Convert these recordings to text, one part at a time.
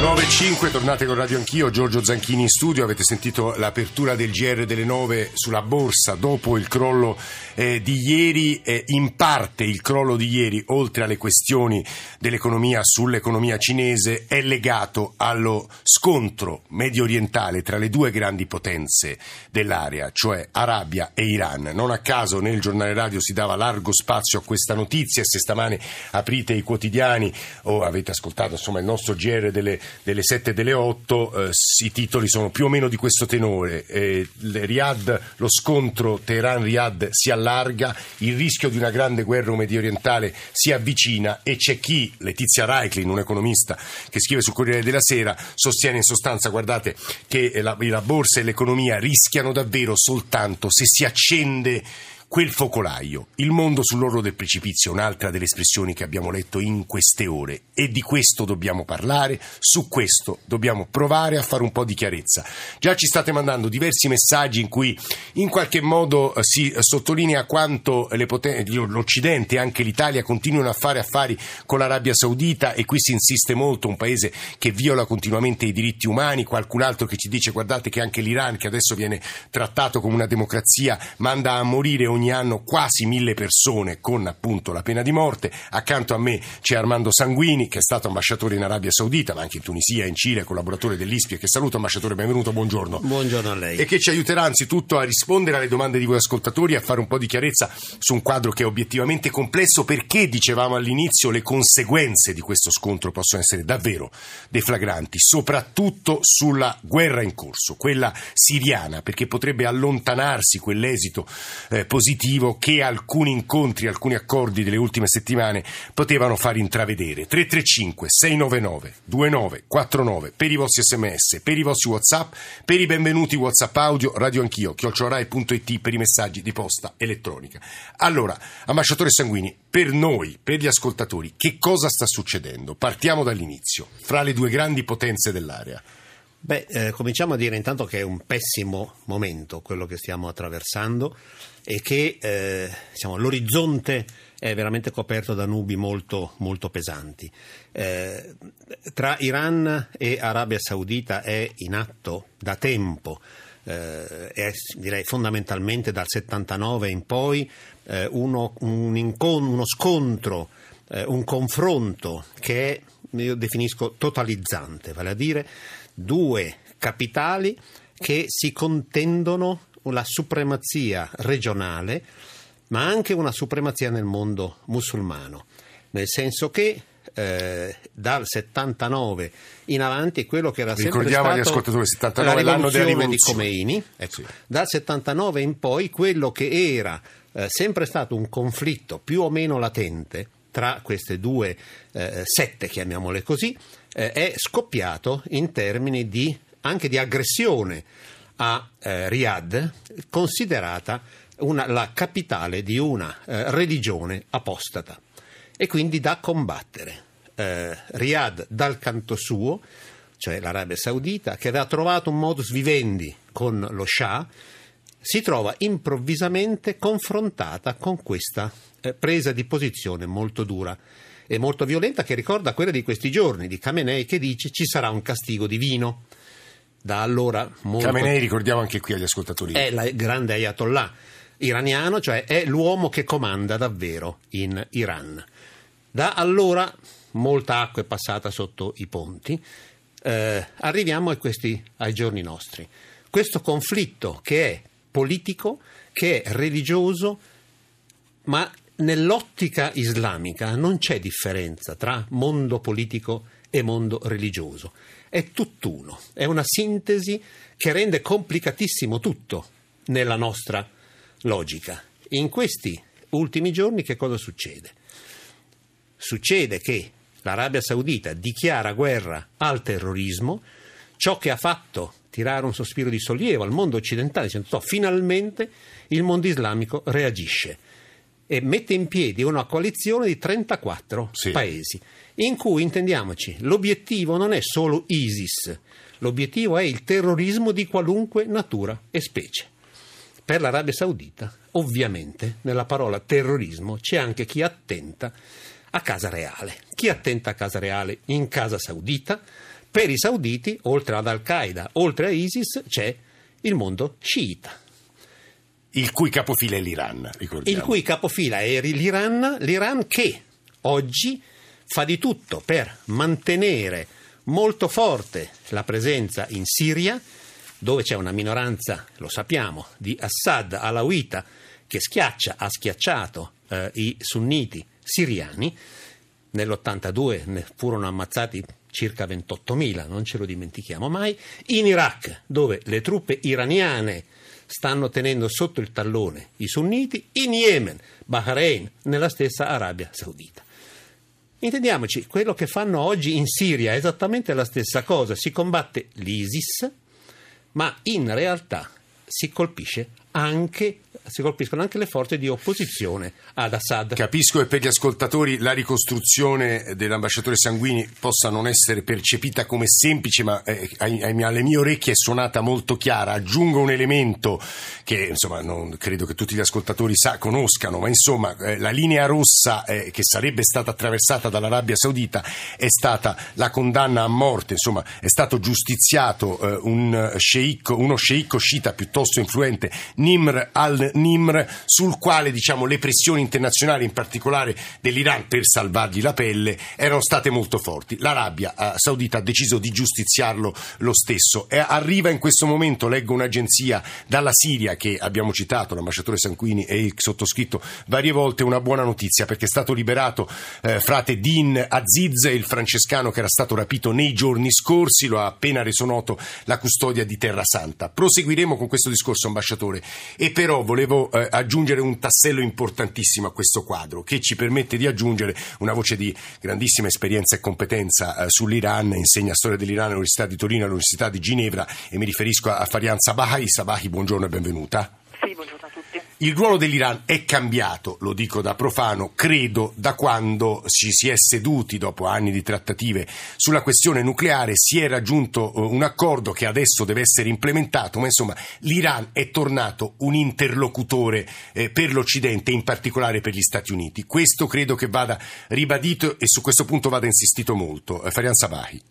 9.5, tornate con Radio Anch'io, Giorgio Zanchini in studio, avete sentito l'apertura del GR delle 9 sulla borsa dopo il crollo eh, di ieri, eh, in parte il crollo di ieri, oltre alle questioni dell'economia sull'economia cinese, è legato allo scontro medio orientale tra le due grandi potenze dell'area, cioè Arabia e Iran. Non a caso nel giornale radio si dava largo spazio a questa notizia se stamane aprite i quotidiani o avete ascoltato insomma, il nostro GR delle delle 7 e delle 8 eh, i titoli sono più o meno di questo tenore. Eh, Riyadh, lo scontro Teheran-Riyadh si allarga, il rischio di una grande guerra medio orientale si avvicina e c'è chi, Letizia Reiklin, un economista che scrive sul Corriere della Sera, sostiene in sostanza, guardate, che la, la borsa e l'economia rischiano davvero soltanto se si accende quel focolaio, il mondo sull'orlo del precipizio, un'altra delle espressioni che abbiamo letto in queste ore. E di questo dobbiamo parlare, su questo dobbiamo provare a fare un po' di chiarezza. Già ci state mandando diversi messaggi in cui in qualche modo eh, si sottolinea quanto poten- l'Occidente e anche l'Italia continuano a fare affari con l'Arabia Saudita e qui si insiste molto, un paese che viola continuamente i diritti umani, qualcun altro che ci dice guardate che anche l'Iran che adesso viene trattato come una democrazia manda a morire ogni ogni anno quasi mille persone con appunto la pena di morte. Accanto a me c'è Armando Sanguini, che è stato ambasciatore in Arabia Saudita, ma anche in Tunisia, in Cile, collaboratore dell'ISPI, che saluto. Ambasciatore, benvenuto, buongiorno. Buongiorno a lei. E che ci aiuterà anzitutto a rispondere alle domande di voi ascoltatori a fare un po' di chiarezza su un quadro che è obiettivamente complesso, perché dicevamo all'inizio le conseguenze di questo scontro possono essere davvero deflagranti, soprattutto sulla guerra in corso, quella siriana, perché potrebbe allontanarsi quell'esito eh, positivo positivo che alcuni incontri, alcuni accordi delle ultime settimane potevano far intravedere. 335 699 2949 per i vostri sms, per i vostri whatsapp, per i benvenuti whatsapp audio, radio anch'io, chiocciorai.it per i messaggi di posta elettronica. Allora, ambasciatore Sanguini, per noi, per gli ascoltatori, che cosa sta succedendo? Partiamo dall'inizio, fra le due grandi potenze dell'area. Beh, eh, cominciamo a dire intanto che è un pessimo momento quello che stiamo attraversando e che eh, diciamo, l'orizzonte è veramente coperto da nubi molto, molto pesanti. Eh, tra Iran e Arabia Saudita è in atto da tempo, eh, è, direi fondamentalmente dal 79 in poi, eh, uno, un incon- uno scontro, eh, un confronto che è, io definisco totalizzante, vale a dire due capitali che si contendono la supremazia regionale, ma anche una supremazia nel mondo musulmano, nel senso che eh, dal 79 in avanti quello che era sempre Ricordiamo stato agli ascoltatori 79 l'anno della rivoluzione di Khomeini. Ecco, sì. dal 79 in poi quello che era eh, sempre stato un conflitto più o meno latente tra queste due eh, sette chiamiamole così eh, è scoppiato in termini di, anche di aggressione a eh, Riyadh, considerata una, la capitale di una eh, religione apostata e quindi da combattere. Eh, Riyadh dal canto suo, cioè l'Arabia Saudita, che aveva trovato un modus vivendi con lo Shah, si trova improvvisamente confrontata con questa eh, presa di posizione molto dura e molto violenta che ricorda quella di questi giorni di Khamenei che dice ci sarà un castigo divino. Da allora molto... Khamenei, ricordiamo anche qui agli ascoltatori. È il grande ayatollah iraniano, cioè è l'uomo che comanda davvero in Iran. Da allora molta acqua è passata sotto i ponti. Eh, arriviamo questi, ai giorni nostri. Questo conflitto che è politico, che è religioso, ma nell'ottica islamica non c'è differenza tra mondo politico e mondo religioso. È tutt'uno, è una sintesi che rende complicatissimo tutto nella nostra logica. In questi ultimi giorni che cosa succede? Succede che l'Arabia Saudita dichiara guerra al terrorismo, ciò che ha fatto tirare un sospiro di sollievo al mondo occidentale, dicendo finalmente il mondo islamico reagisce e mette in piedi una coalizione di 34 sì. paesi, in cui, intendiamoci, l'obiettivo non è solo ISIS, l'obiettivo è il terrorismo di qualunque natura e specie. per l'Arabia Saudita, ovviamente, nella parola terrorismo c'è anche chi attenta a casa reale. Chi attenta a casa reale in casa saudita? Per i sauditi, oltre ad Al-Qaeda, oltre a ISIS, c'è il mondo sciita. Il cui capofila è l'Iran, ricordiamo. Il cui capofila è l'Iran, l'Iran che oggi fa di tutto per mantenere molto forte la presenza in Siria, dove c'è una minoranza, lo sappiamo, di Assad alawita che schiaccia, ha schiacciato eh, i sunniti siriani. Nell'82 ne furono ammazzati circa 28.000, non ce lo dimentichiamo mai. In Iraq, dove le truppe iraniane stanno tenendo sotto il tallone i sunniti, in Yemen, Bahrain, nella stessa Arabia Saudita. Intendiamoci, quello che fanno oggi in Siria è esattamente la stessa cosa, si combatte l'ISIS, ma in realtà si colpisce anche si colpiscono anche le forze di opposizione ad Assad. Capisco che per gli ascoltatori la ricostruzione dell'ambasciatore Sanguini possa non essere percepita come semplice, ma eh, alle mie orecchie è suonata molto chiara. Aggiungo un elemento che insomma non credo che tutti gli ascoltatori sa, conoscano, ma insomma eh, la linea rossa eh, che sarebbe stata attraversata dall'Arabia Saudita è stata la condanna a morte, insomma è stato giustiziato eh, un sceicco, uno sceicco sciita piuttosto influente, Nimr al Nimr, sul quale diciamo, le pressioni internazionali, in particolare dell'Iran, per salvargli la pelle, erano state molto forti. L'Arabia eh, Saudita ha deciso di giustiziarlo lo stesso. E arriva in questo momento, leggo un'agenzia dalla Siria che abbiamo citato, l'ambasciatore Sanquini e il sottoscritto varie volte, una buona notizia perché è stato liberato eh, frate Din Aziz, il francescano che era stato rapito nei giorni scorsi, lo ha appena reso noto la custodia di Terra Santa. Proseguiremo con questo discorso, ambasciatore, e però volevo eh, aggiungere un tassello importantissimo a questo quadro che ci permette di aggiungere una voce di grandissima esperienza e competenza eh, sull'Iran, insegna storia dell'Iran all'Università di Torino e all'Università di Ginevra e mi riferisco a Farian Sabahi. Sabahi, buongiorno e benvenuta. Sì, buongiorno. Il ruolo dell'Iran è cambiato, lo dico da profano, credo da quando ci si è seduti dopo anni di trattative sulla questione nucleare, si è raggiunto eh, un accordo che adesso deve essere implementato, ma insomma l'Iran è tornato un interlocutore eh, per l'Occidente, in particolare per gli Stati Uniti. Questo credo che vada ribadito e su questo punto vada insistito molto. Eh, Farian Sabahi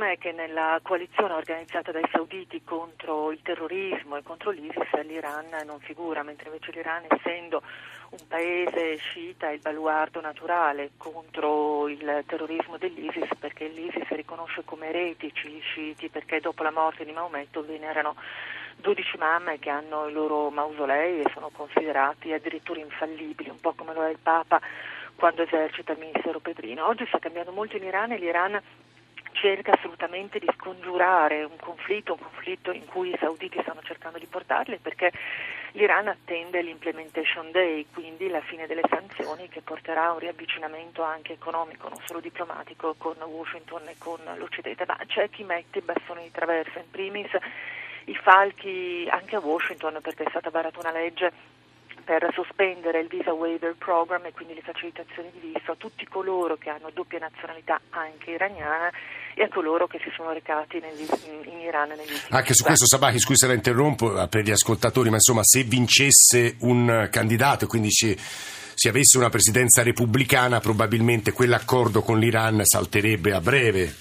problema è che nella coalizione organizzata dai sauditi contro il terrorismo e contro l'ISIS l'Iran non figura, mentre invece l'Iran essendo un paese sciita è il baluardo naturale contro il terrorismo dell'ISIS perché l'ISIS riconosce come eretici gli sciiti perché dopo la morte di Maometto venerano 12 mamme che hanno i loro mausolei e sono considerati addirittura infallibili, un po' come lo è il Papa quando esercita il ministero Pedrino. Oggi sta cambiando molto in Iran e l'Iran cerca assolutamente di scongiurare un conflitto, un conflitto in cui i sauditi stanno cercando di portarli perché l'Iran attende l'implementation day, quindi la fine delle sanzioni che porterà a un riavvicinamento anche economico, non solo diplomatico con Washington e con l'Occidente, ma c'è chi mette i bastoni di traversa, in primis i falchi anche a Washington perché è stata varata una legge per sospendere il visa waiver program e quindi le facilitazioni di visto a tutti coloro che hanno doppia nazionalità anche iraniana e a coloro che si sono recati negli, in Iran negli Anche su questo Sabachi, scusi se la interrompo per gli ascoltatori, ma insomma se vincesse un candidato e quindi ci se avesse una presidenza repubblicana probabilmente quell'accordo con l'Iran salterebbe a breve.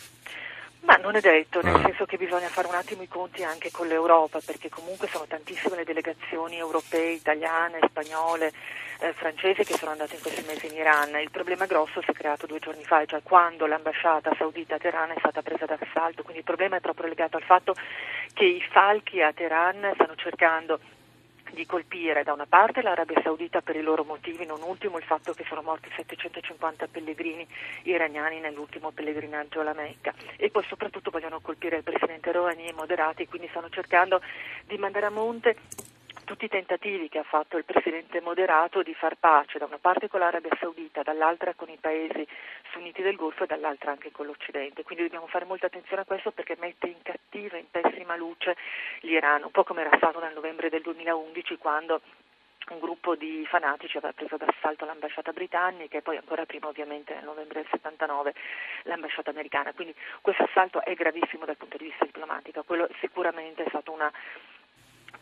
Ma non è detto, nel ah. senso che bisogna fare un attimo i conti anche con l'Europa, perché comunque sono tantissime le delegazioni europee, italiane, spagnole, eh, francesi che sono andate in questi mesi in Iran. Il problema grosso si è creato due giorni fa, cioè quando l'ambasciata saudita a Teheran è stata presa d'assalto, quindi il problema è proprio legato al fatto che i falchi a Teheran stanno cercando di colpire da una parte l'Arabia Saudita per i loro motivi, non ultimo il fatto che sono morti 750 pellegrini iraniani nell'ultimo pellegrinaggio alla Mecca e poi soprattutto vogliono colpire il presidente Rouhani e i moderati, quindi stanno cercando di mandare a monte tutti i tentativi che ha fatto il presidente moderato di far pace da una parte con l'Arabia Saudita, dall'altra con i paesi sunniti del Golfo e dall'altra anche con l'Occidente. Quindi dobbiamo fare molta attenzione a questo perché mette in cattiva, in pessima luce l'Iran, un po' come era stato nel novembre del 2011 quando un gruppo di fanatici aveva preso d'assalto l'ambasciata britannica e poi ancora prima ovviamente nel novembre del 79 l'ambasciata americana. Quindi questo assalto è gravissimo dal punto di vista diplomatico, quello sicuramente è stato una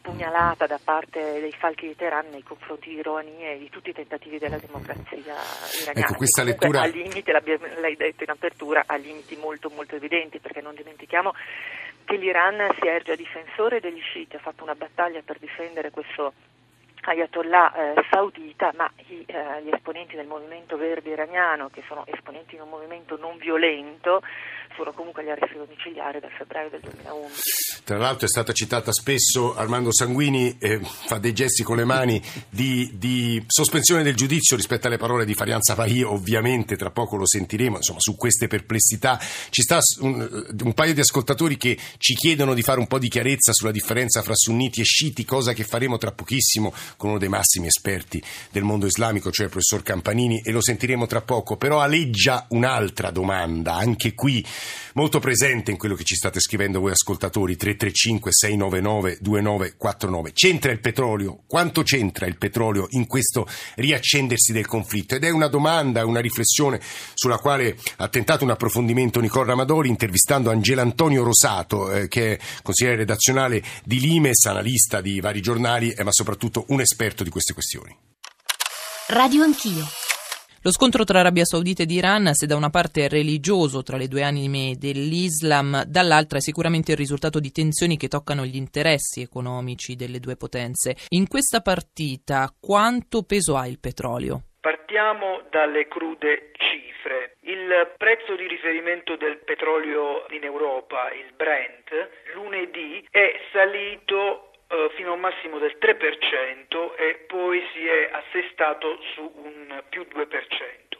pugnalata da parte dei falchi di Teheran nei confronti di Rouhani e di tutti i tentativi della democrazia iraniana. Ecco, questa lettura... Al limite, l'hai detto in apertura, ha limiti molto molto evidenti perché non dimentichiamo che l'Iran si erge a difensore degli sciiti, ha fatto una battaglia per difendere questo Ayatollah eh, saudita, ma i, eh, gli esponenti del movimento verde iraniano, che sono esponenti di un movimento non violento, furono comunque agli arresti domiciliari dal febbraio del 2011. Tra l'altro è stata citata spesso Armando Sanguini, eh, fa dei gesti con le mani di, di, sospensione del giudizio rispetto alle parole di Farian Safahi, ovviamente tra poco lo sentiremo, insomma su queste perplessità. Ci sta un, un paio di ascoltatori che ci chiedono di fare un po' di chiarezza sulla differenza fra sunniti e sciiti, cosa che faremo tra pochissimo con uno dei massimi esperti del mondo islamico, cioè il professor Campanini, e lo sentiremo tra poco. Però aleggia un'altra domanda, anche qui molto presente in quello che ci state scrivendo voi ascoltatori, 335 699 2949. C'entra il petrolio? Quanto c'entra il petrolio in questo riaccendersi del conflitto? Ed è una domanda, una riflessione sulla quale ha tentato un approfondimento Nicola Ramadori intervistando Angelo Antonio Rosato, eh, che è consigliere redazionale di Limes, analista di vari giornali, eh, ma soprattutto un esperto di queste questioni. Radio Anch'io. Lo scontro tra Arabia Saudita ed Iran, se da una parte è religioso tra le due anime dell'Islam, dall'altra è sicuramente il risultato di tensioni che toccano gli interessi economici delle due potenze. In questa partita quanto peso ha il petrolio? Partiamo dalle crude cifre. Il prezzo di riferimento del petrolio in Europa, il Brent, lunedì è salito fino a un massimo del 3% e poi si è assestato su un più 2%.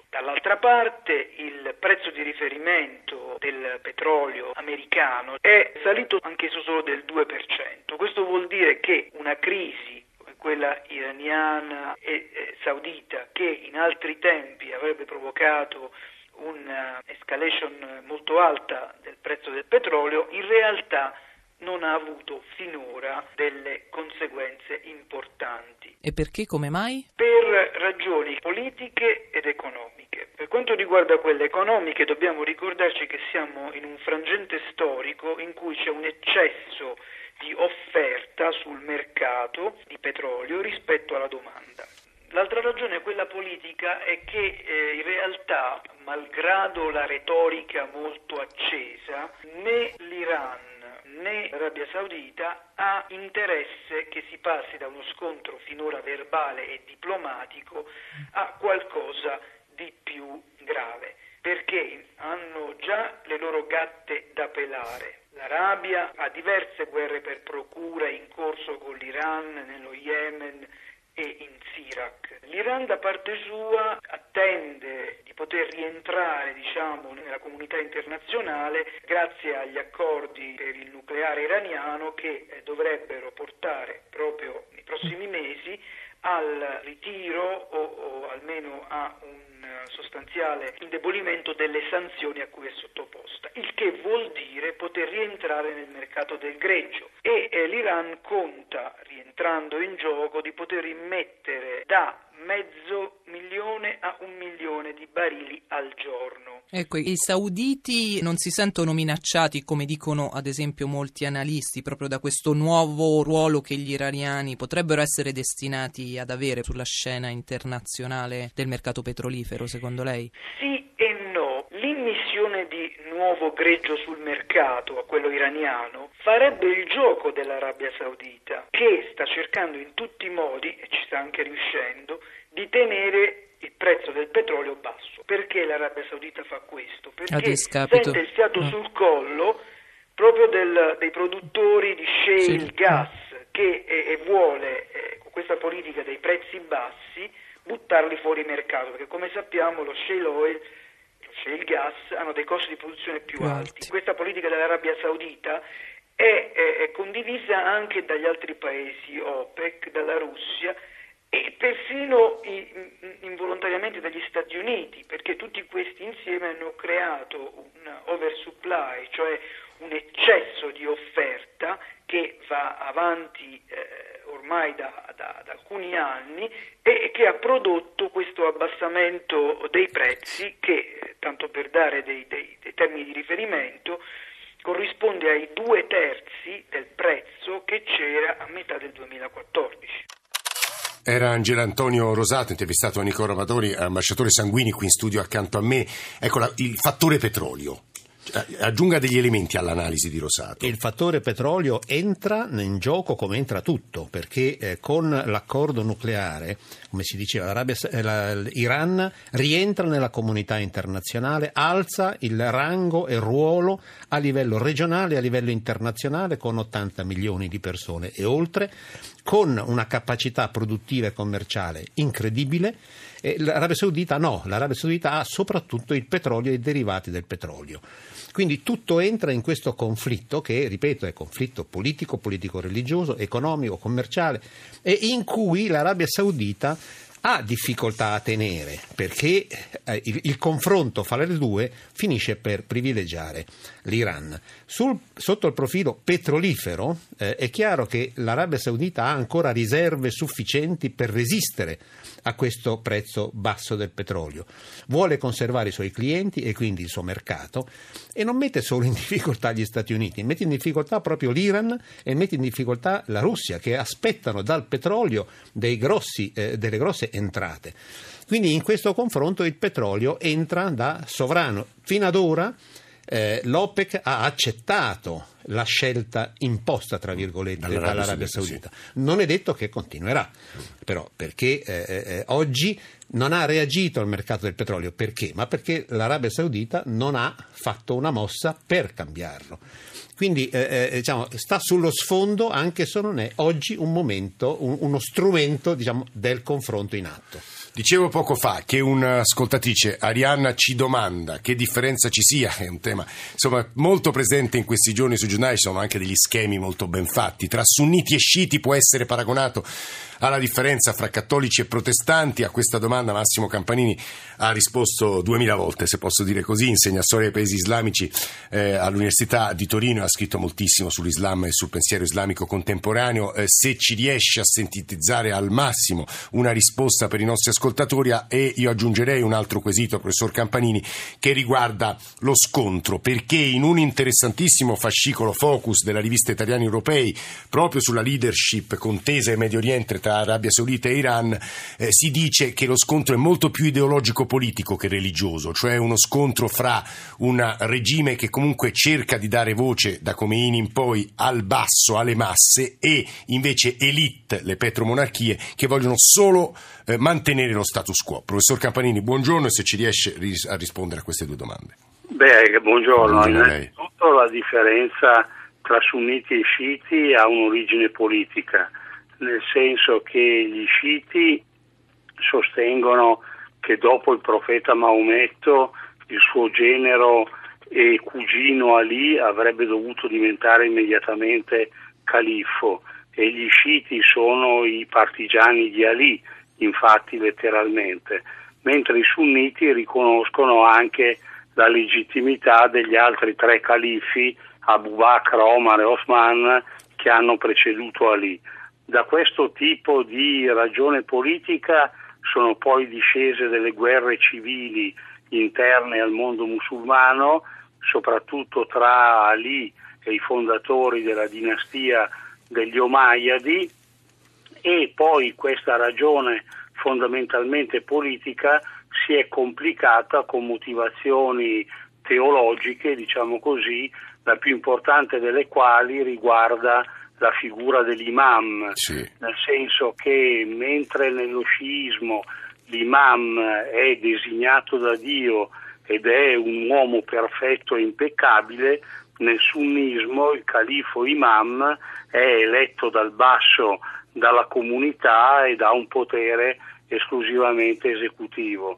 Dall'altra parte il prezzo di riferimento del petrolio americano è salito anche su solo del 2%. Questo vuol dire che una crisi quella iraniana e saudita che in altri tempi avrebbe provocato un'escalation molto alta del prezzo del petrolio, in realtà non ha avuto finora delle conseguenze importanti. E perché? Come mai? Per ragioni politiche ed economiche. Per quanto riguarda quelle economiche dobbiamo ricordarci che siamo in un frangente storico in cui c'è un eccesso di offerta sul mercato di petrolio rispetto alla domanda. L'altra ragione, quella politica, è che eh, in realtà, malgrado la retorica molto accesa, né l'Iran né l'Arabia Saudita ha interesse che si passi da uno scontro finora verbale e diplomatico a qualcosa di più grave, perché hanno già le loro gatte da pelare. L'Arabia ha diverse guerre per procura in corso con l'Iran, nello Yemen e in Sirac. L'Iran da parte sua attende di poter rientrare diciamo, nella comunità internazionale grazie agli accordi per il nucleare iraniano che eh, dovrebbero portare proprio nei prossimi mesi al ritiro o, o almeno a un sostanziale indebolimento delle sanzioni a cui è sottoposta, il che vuol dire poter rientrare nel mercato del greggio. E eh, l'Iran conta, rientrando in gioco, di poter immettere da mezzo milione a un milione di barili al giorno. Ecco, i sauditi non si sentono minacciati, come dicono ad esempio molti analisti, proprio da questo nuovo ruolo che gli iraniani potrebbero essere destinati ad avere sulla scena internazionale del mercato petrolifero, secondo lei? Sì e no. L'immissione di nuovo greggio sul mercato, a quello iraniano, farebbe il gioco dell'Arabia Saudita, che sta cercando in tutti i modi, e ci sta anche riuscendo, di tenere il prezzo del petrolio basso. Perché l'Arabia Saudita fa questo? Perché sente il fiato no. sul collo proprio del, dei produttori di shale sì. gas che e, e vuole, eh, con questa politica dei prezzi bassi, buttarli fuori mercato, perché come sappiamo lo shale oil e il gas hanno dei costi di produzione più, più alti. alti. Questa politica dell'Arabia Saudita è, è, è condivisa anche dagli altri paesi OPEC, dalla Russia e persino involontariamente dagli Stati Uniti, perché tutti questi insieme hanno creato un oversupply, cioè un eccesso di offerta che va avanti eh, ormai da, da, da, alcuni anni e che ha prodotto questo abbassamento dei prezzi che, tanto per dare dei, dei, dei termini di riferimento, corrisponde ai due terzi del prezzo che c'era a metà del 2014. Era Angelo Antonio Rosato, intervistato a Nicola Amadori, ambasciatore Sanguini qui in studio accanto a me. Ecco il fattore petrolio. Eh, aggiunga degli elementi all'analisi di Rosato. Il fattore petrolio entra in gioco come entra tutto, perché eh, con l'accordo nucleare, come si diceva, l'Iran eh, rientra nella comunità internazionale, alza il rango e ruolo a livello regionale e a livello internazionale con 80 milioni di persone e oltre, con una capacità produttiva e commerciale incredibile. L'Arabia Saudita no, l'Arabia Saudita ha soprattutto il petrolio e i derivati del petrolio. Quindi tutto entra in questo conflitto che, ripeto, è conflitto politico, politico-religioso, economico, commerciale e in cui l'Arabia Saudita ha difficoltà a tenere perché eh, il, il, confronto fra le due finisce per privilegiare l'Iran. Sul, sotto il profilo petrolifero eh, è chiaro che l'Arabia Saudita ha ancora riserve sufficienti per resistere a questo prezzo basso del petrolio. Vuole conservare i suoi clienti e quindi il suo mercato e non mette solo in difficoltà gli Stati Uniti, mette in difficoltà proprio l'Iran e mette in difficoltà la Russia che aspettano dal petrolio grossi, eh, delle grosse entrate. Quindi in questo confronto il petrolio entra da sovrano. Fino ad ora eh, l'OPEC ha accettato la scelta imposta, tra virgolette, dall'Arabia, dall'Arabia Saudita. Sì. Non è detto che continuerà, però perché eh, eh, eh, oggi non ha reagito al mercato del petrolio. Perché? Ma perché l'Arabia Saudita non ha fatto una mossa per cambiarlo. Quindi eh, eh, diciamo, sta sullo sfondo anche se non è oggi un momento, un, uno strumento diciamo, del confronto in atto. Dicevo poco fa che un'ascoltatrice, Arianna, ci domanda che differenza ci sia, è un tema insomma, molto presente in questi giorni sui giornali, ci sono anche degli schemi molto ben fatti, tra sunniti e sciiti può essere paragonato alla differenza fra cattolici e protestanti? A questa domanda Massimo Campanini ha risposto duemila volte, se posso dire così, insegna storia dei paesi islamici eh, all'Università di Torino e ha scritto moltissimo sull'Islam e sul pensiero islamico contemporaneo. Eh, se ci riesce a sintetizzare al massimo una risposta per i nostri ascoltatori e io aggiungerei un altro quesito, professor Campanini, che riguarda lo scontro, perché in un interessantissimo fascicolo focus della rivista Italiani Europei, proprio sulla leadership contesa in Medio Oriente tra Arabia Saudita e Iran, eh, si dice che lo scontro è molto più ideologico-politico che religioso, cioè uno scontro fra un regime che comunque cerca di dare voce da Khomeini in poi al basso, alle masse, e invece elite, le petromonarchie, che vogliono solo eh, mantenere lo status quo. Professor Campanini, buongiorno e se ci riesce a rispondere a queste due domande. Beh, buongiorno. buongiorno Innanzitutto la differenza tra sunniti e sciiti ha un'origine politica nel senso che gli sciiti sostengono che dopo il profeta Maometto il suo genero e cugino Ali avrebbe dovuto diventare immediatamente califfo e gli sciiti sono i partigiani di Ali, infatti letteralmente, mentre i sunniti riconoscono anche la legittimità degli altri tre califfi, Abu Bakr, Omar e Osman, che hanno preceduto Ali. Da questo tipo di ragione politica sono poi discese delle guerre civili interne al mondo musulmano, soprattutto tra Ali e i fondatori della dinastia degli Omayyadi e poi questa ragione fondamentalmente politica si è complicata con motivazioni teologiche, diciamo così, la più importante delle quali riguarda la figura dell'imam, sì. nel senso che mentre nello sciismo l'imam è designato da Dio ed è un uomo perfetto e impeccabile, nel sunnismo il califo imam è eletto dal basso dalla comunità ed ha un potere esclusivamente esecutivo.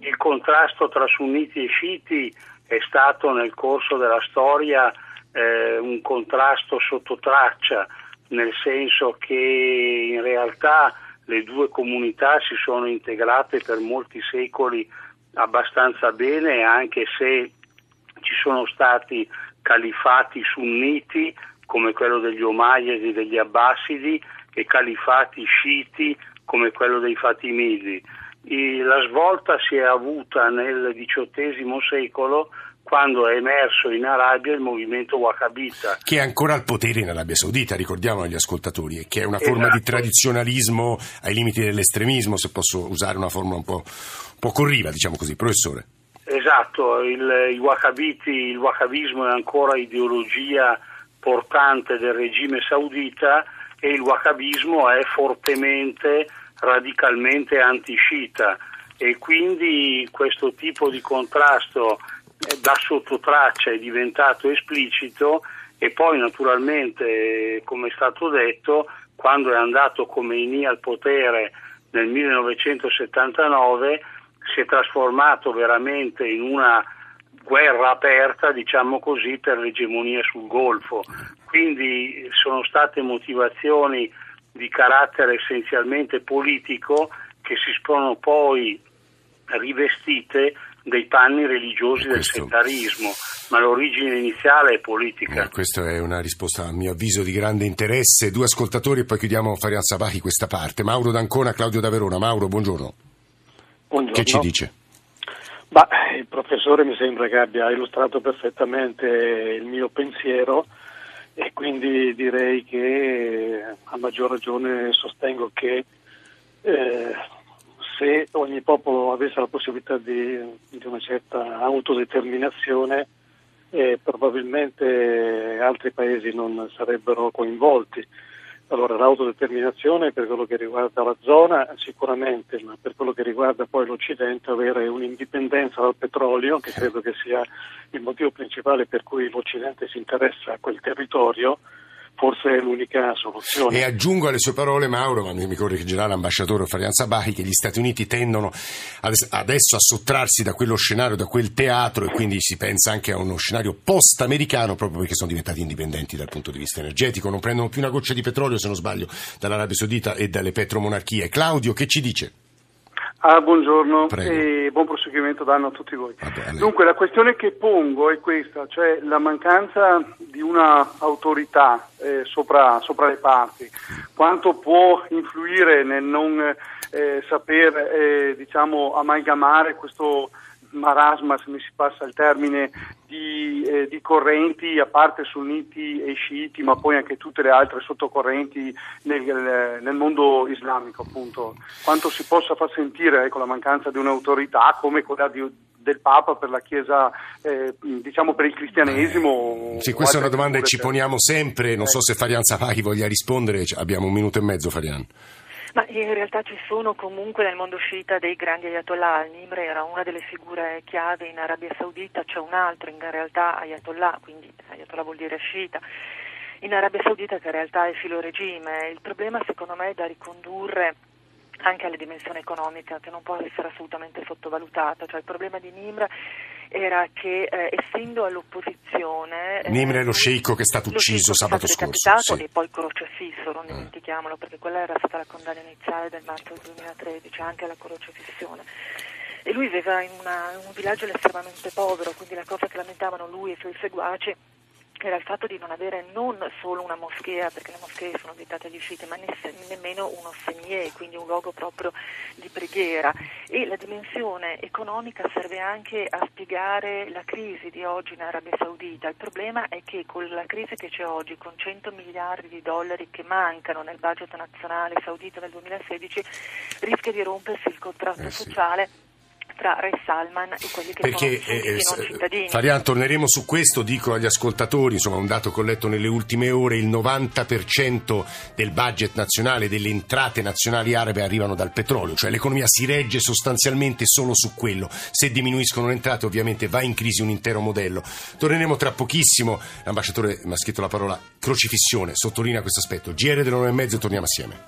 Il contrasto tra sunniti e sciiti è stato nel corso della storia eh, un contrasto sotto traccia, nel senso che in realtà le due comunità si sono integrate per molti secoli abbastanza bene, anche se ci sono stati califati sunniti come quello degli Omayyadi e degli Abbasidi e califati sciiti come quello dei Fatimidi. La svolta si è avuta nel XVIII secolo quando è emerso in Arabia il movimento Wahhabita. Che è ancora al potere in Arabia Saudita, ricordiamo agli ascoltatori, e che è una forma Esatto. di tradizionalismo ai limiti dell'estremismo, se posso usare una forma un po', un po' corriva, diciamo così, professore. Esatto, il, i wahhabiti, il wahhabismo è ancora ideologia portante del regime saudita e il wahhabismo è fortemente, radicalmente anti-sciita e quindi questo tipo di contrasto eh, da sottotraccia è diventato esplicito e poi naturalmente, eh, come è stato detto, quando è andato Khomeini al potere nel 1979 si è trasformato veramente in una guerra aperta, diciamo così, per l'egemonia sul Golfo. Quindi sono state motivazioni di carattere essenzialmente politico che si sono poi rivestite dei panni religiosi del Questo- settarismo, ma l'origine iniziale è politica. Eh, questa è una risposta a mio avviso di grande interesse. Due ascoltatori e poi chiudiamo Farian Sabahi questa parte. Mauro D'Ancona, Claudio da Verona. Mauro, buongiorno. Buongiorno. Che ci dice? Bah, il professore mi sembra che abbia illustrato perfettamente il mio pensiero e quindi direi che a maggior ragione sostengo che eh, se ogni popolo avesse la possibilità di, di una certa autodeterminazione eh, probabilmente altri paesi non sarebbero coinvolti. Allora l'autodeterminazione per quello che riguarda la zona sicuramente, ma per quello che riguarda poi l'Occidente avere un'indipendenza dal petrolio, che credo che sia il motivo principale per cui l'Occidente si interessa a quel territorio, forse è l'unica soluzione. E aggiungo alle sue parole, Mauro, ma mi correggerà l'ambasciatore Farian Sabahi, che gli Stati Uniti tendono ades- adesso a sottrarsi da quello scenario, da quel teatro e quindi si pensa anche a uno scenario post-americano proprio perché sono diventati indipendenti dal punto di vista energetico, non prendono più una goccia di petrolio, se non sbaglio, dall'Arabia Saudita e dalle petromonarchie. Claudio, che ci dice? Ah, buongiorno Prego. e buon proseguimento d'anno a tutti voi. Dunque, la questione che pongo è questa, cioè la mancanza di una autorità eh, sopra, sopra le parti, quanto può influire nel non eh, saper eh, diciamo, amalgamare questo marasma, se mi si passa il termine, di, eh, di correnti, a parte sunniti e sciiti, ma poi anche tutte le altre sottocorrenti nel, nel mondo islamico, appunto. Quanto si possa far sentire ecco, la mancanza di un'autorità come quella di- del Papa per la Chiesa, eh, diciamo per il cristianesimo. Sì, questa è una domanda che ci poniamo sempre, non so se Farian Sabahi voglia rispondere, abbiamo un minuto e mezzo Farian. Ma in realtà ci sono comunque nel mondo sciita dei grandi ayatollah, Al-Nimr era una delle figure chiave in Arabia Saudita, c'è un altro in realtà ayatollah, quindi ayatollah vuol dire sciita, in Arabia Saudita che in realtà è filo regime. Il problema secondo me è da ricondurre anche alle dimensioni economica che non può essere assolutamente sottovalutata, cioè il problema di Nimr era che eh, essendo all'opposizione eh, Nimr è lo sceicco che è stato ucciso sabato scorso, sì. e poi croce fisso, non dimentichiamolo, perché quella era stata la condanna iniziale del marzo del 2013, anche alla crocefissione. E lui viveva in, una- in un villaggio estremamente povero, quindi la cosa che lamentavano lui e i suoi seguaci era il fatto di non avere non solo una moschea, perché le moschee sono vietate agli sciiti, ma ne- nemmeno uno semier, quindi un luogo proprio di preghiera. E la dimensione economica serve anche a spiegare la crisi di oggi in Arabia Saudita. Il problema è che con la crisi che c'è oggi, con 100 miliardi di dollari che mancano nel budget nazionale saudita del 2016, rischia di rompersi il contratto Eh sì. sociale tra Re Salman e quelli che Perché sono eh, non s- cittadini. Farian, torneremo su questo, dico agli ascoltatori, insomma un dato che ho letto nelle ultime ore, il 90% del budget nazionale, delle entrate nazionali arabe arrivano dal petrolio, cioè l'economia si regge sostanzialmente solo su quello, se diminuiscono le entrate ovviamente va in crisi un intero modello. Torneremo tra pochissimo, l'ambasciatore mi ha scritto la parola crocifissione, sottolinea questo aspetto, GR delle 9 e mezzo e torniamo assieme.